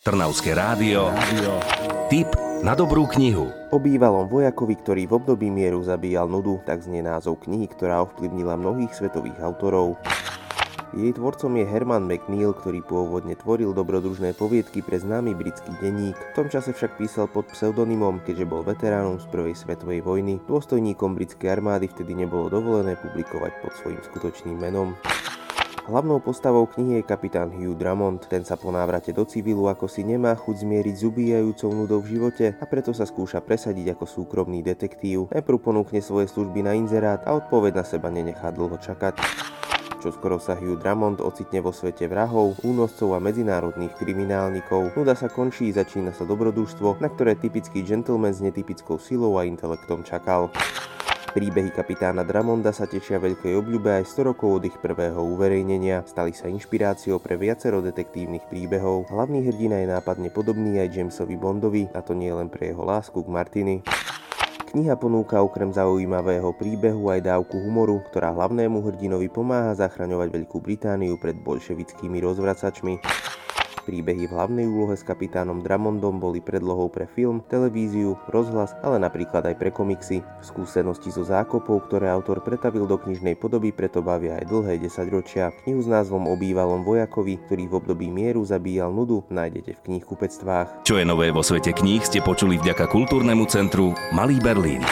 Trnavské rádio. Tip na dobrú knihu. O bývalom vojakovi, ktorý v období mieru zabíjal nudu, tak znie názov knihy, ktorá ovplyvnila mnohých svetových autorov. Jej tvorcom je Herman McNeil, ktorý pôvodne tvoril dobrodružné poviedky pre známy britský denník. V tom čase však písal pod pseudonymom, keďže bol veteránom z prvej svetovej vojny. Dôstojníkom britskej armády vtedy nebolo dovolené publikovať pod svojím skutočným menom. Hlavnou postavou knihy je kapitán Hugh Drummond. Ten sa po návrate do civilu ako si nemá chuť zmieriť s ubíjajúcou nudou v živote a preto sa skúša presadiť ako súkromný detektív. Najprv ponúkne svoje služby na inzerát a odpoveď na seba nenechá dlho čakať. Čo skoro sa Hugh Drummond ocitne vo svete vrahov, únoscov a medzinárodných kriminálnikov. Nuda sa končí, začína sa dobrodružstvo, na ktoré typický gentleman s netypickou silou a intelektom čakal. Príbehy kapitána Dramonda sa tešia veľkej obľube aj 100 rokov od ich prvého uverejnenia. Stali sa inšpiráciou pre viacero detektívnych príbehov. Hlavný hrdina je nápadne podobný aj Jamesovi Bondovi, a to nie len pre jeho lásku k Martiny. Kniha ponúka okrem zaujímavého príbehu aj dávku humoru, ktorá hlavnému hrdinovi pomáha zachraňovať Veľkú Britániu pred bolševickými rozvracačmi. Príbehy v hlavnej úlohe s kapitánom Dramondom boli predlohou pre film, televíziu, rozhlas, ale napríklad aj pre komiksy. Skúsenosti zo zákopov, ktoré autor pretavil do knižnej podoby, preto bavia aj dlhé desaťročia. Knihu s názvom o bývalom vojakovi, ktorý v období mieru zabíjal nudu, nájdete v knihkupectvách. Čo je nové vo svete kníh ste počuli vďaka kultúrnemu centru Malý Berlín.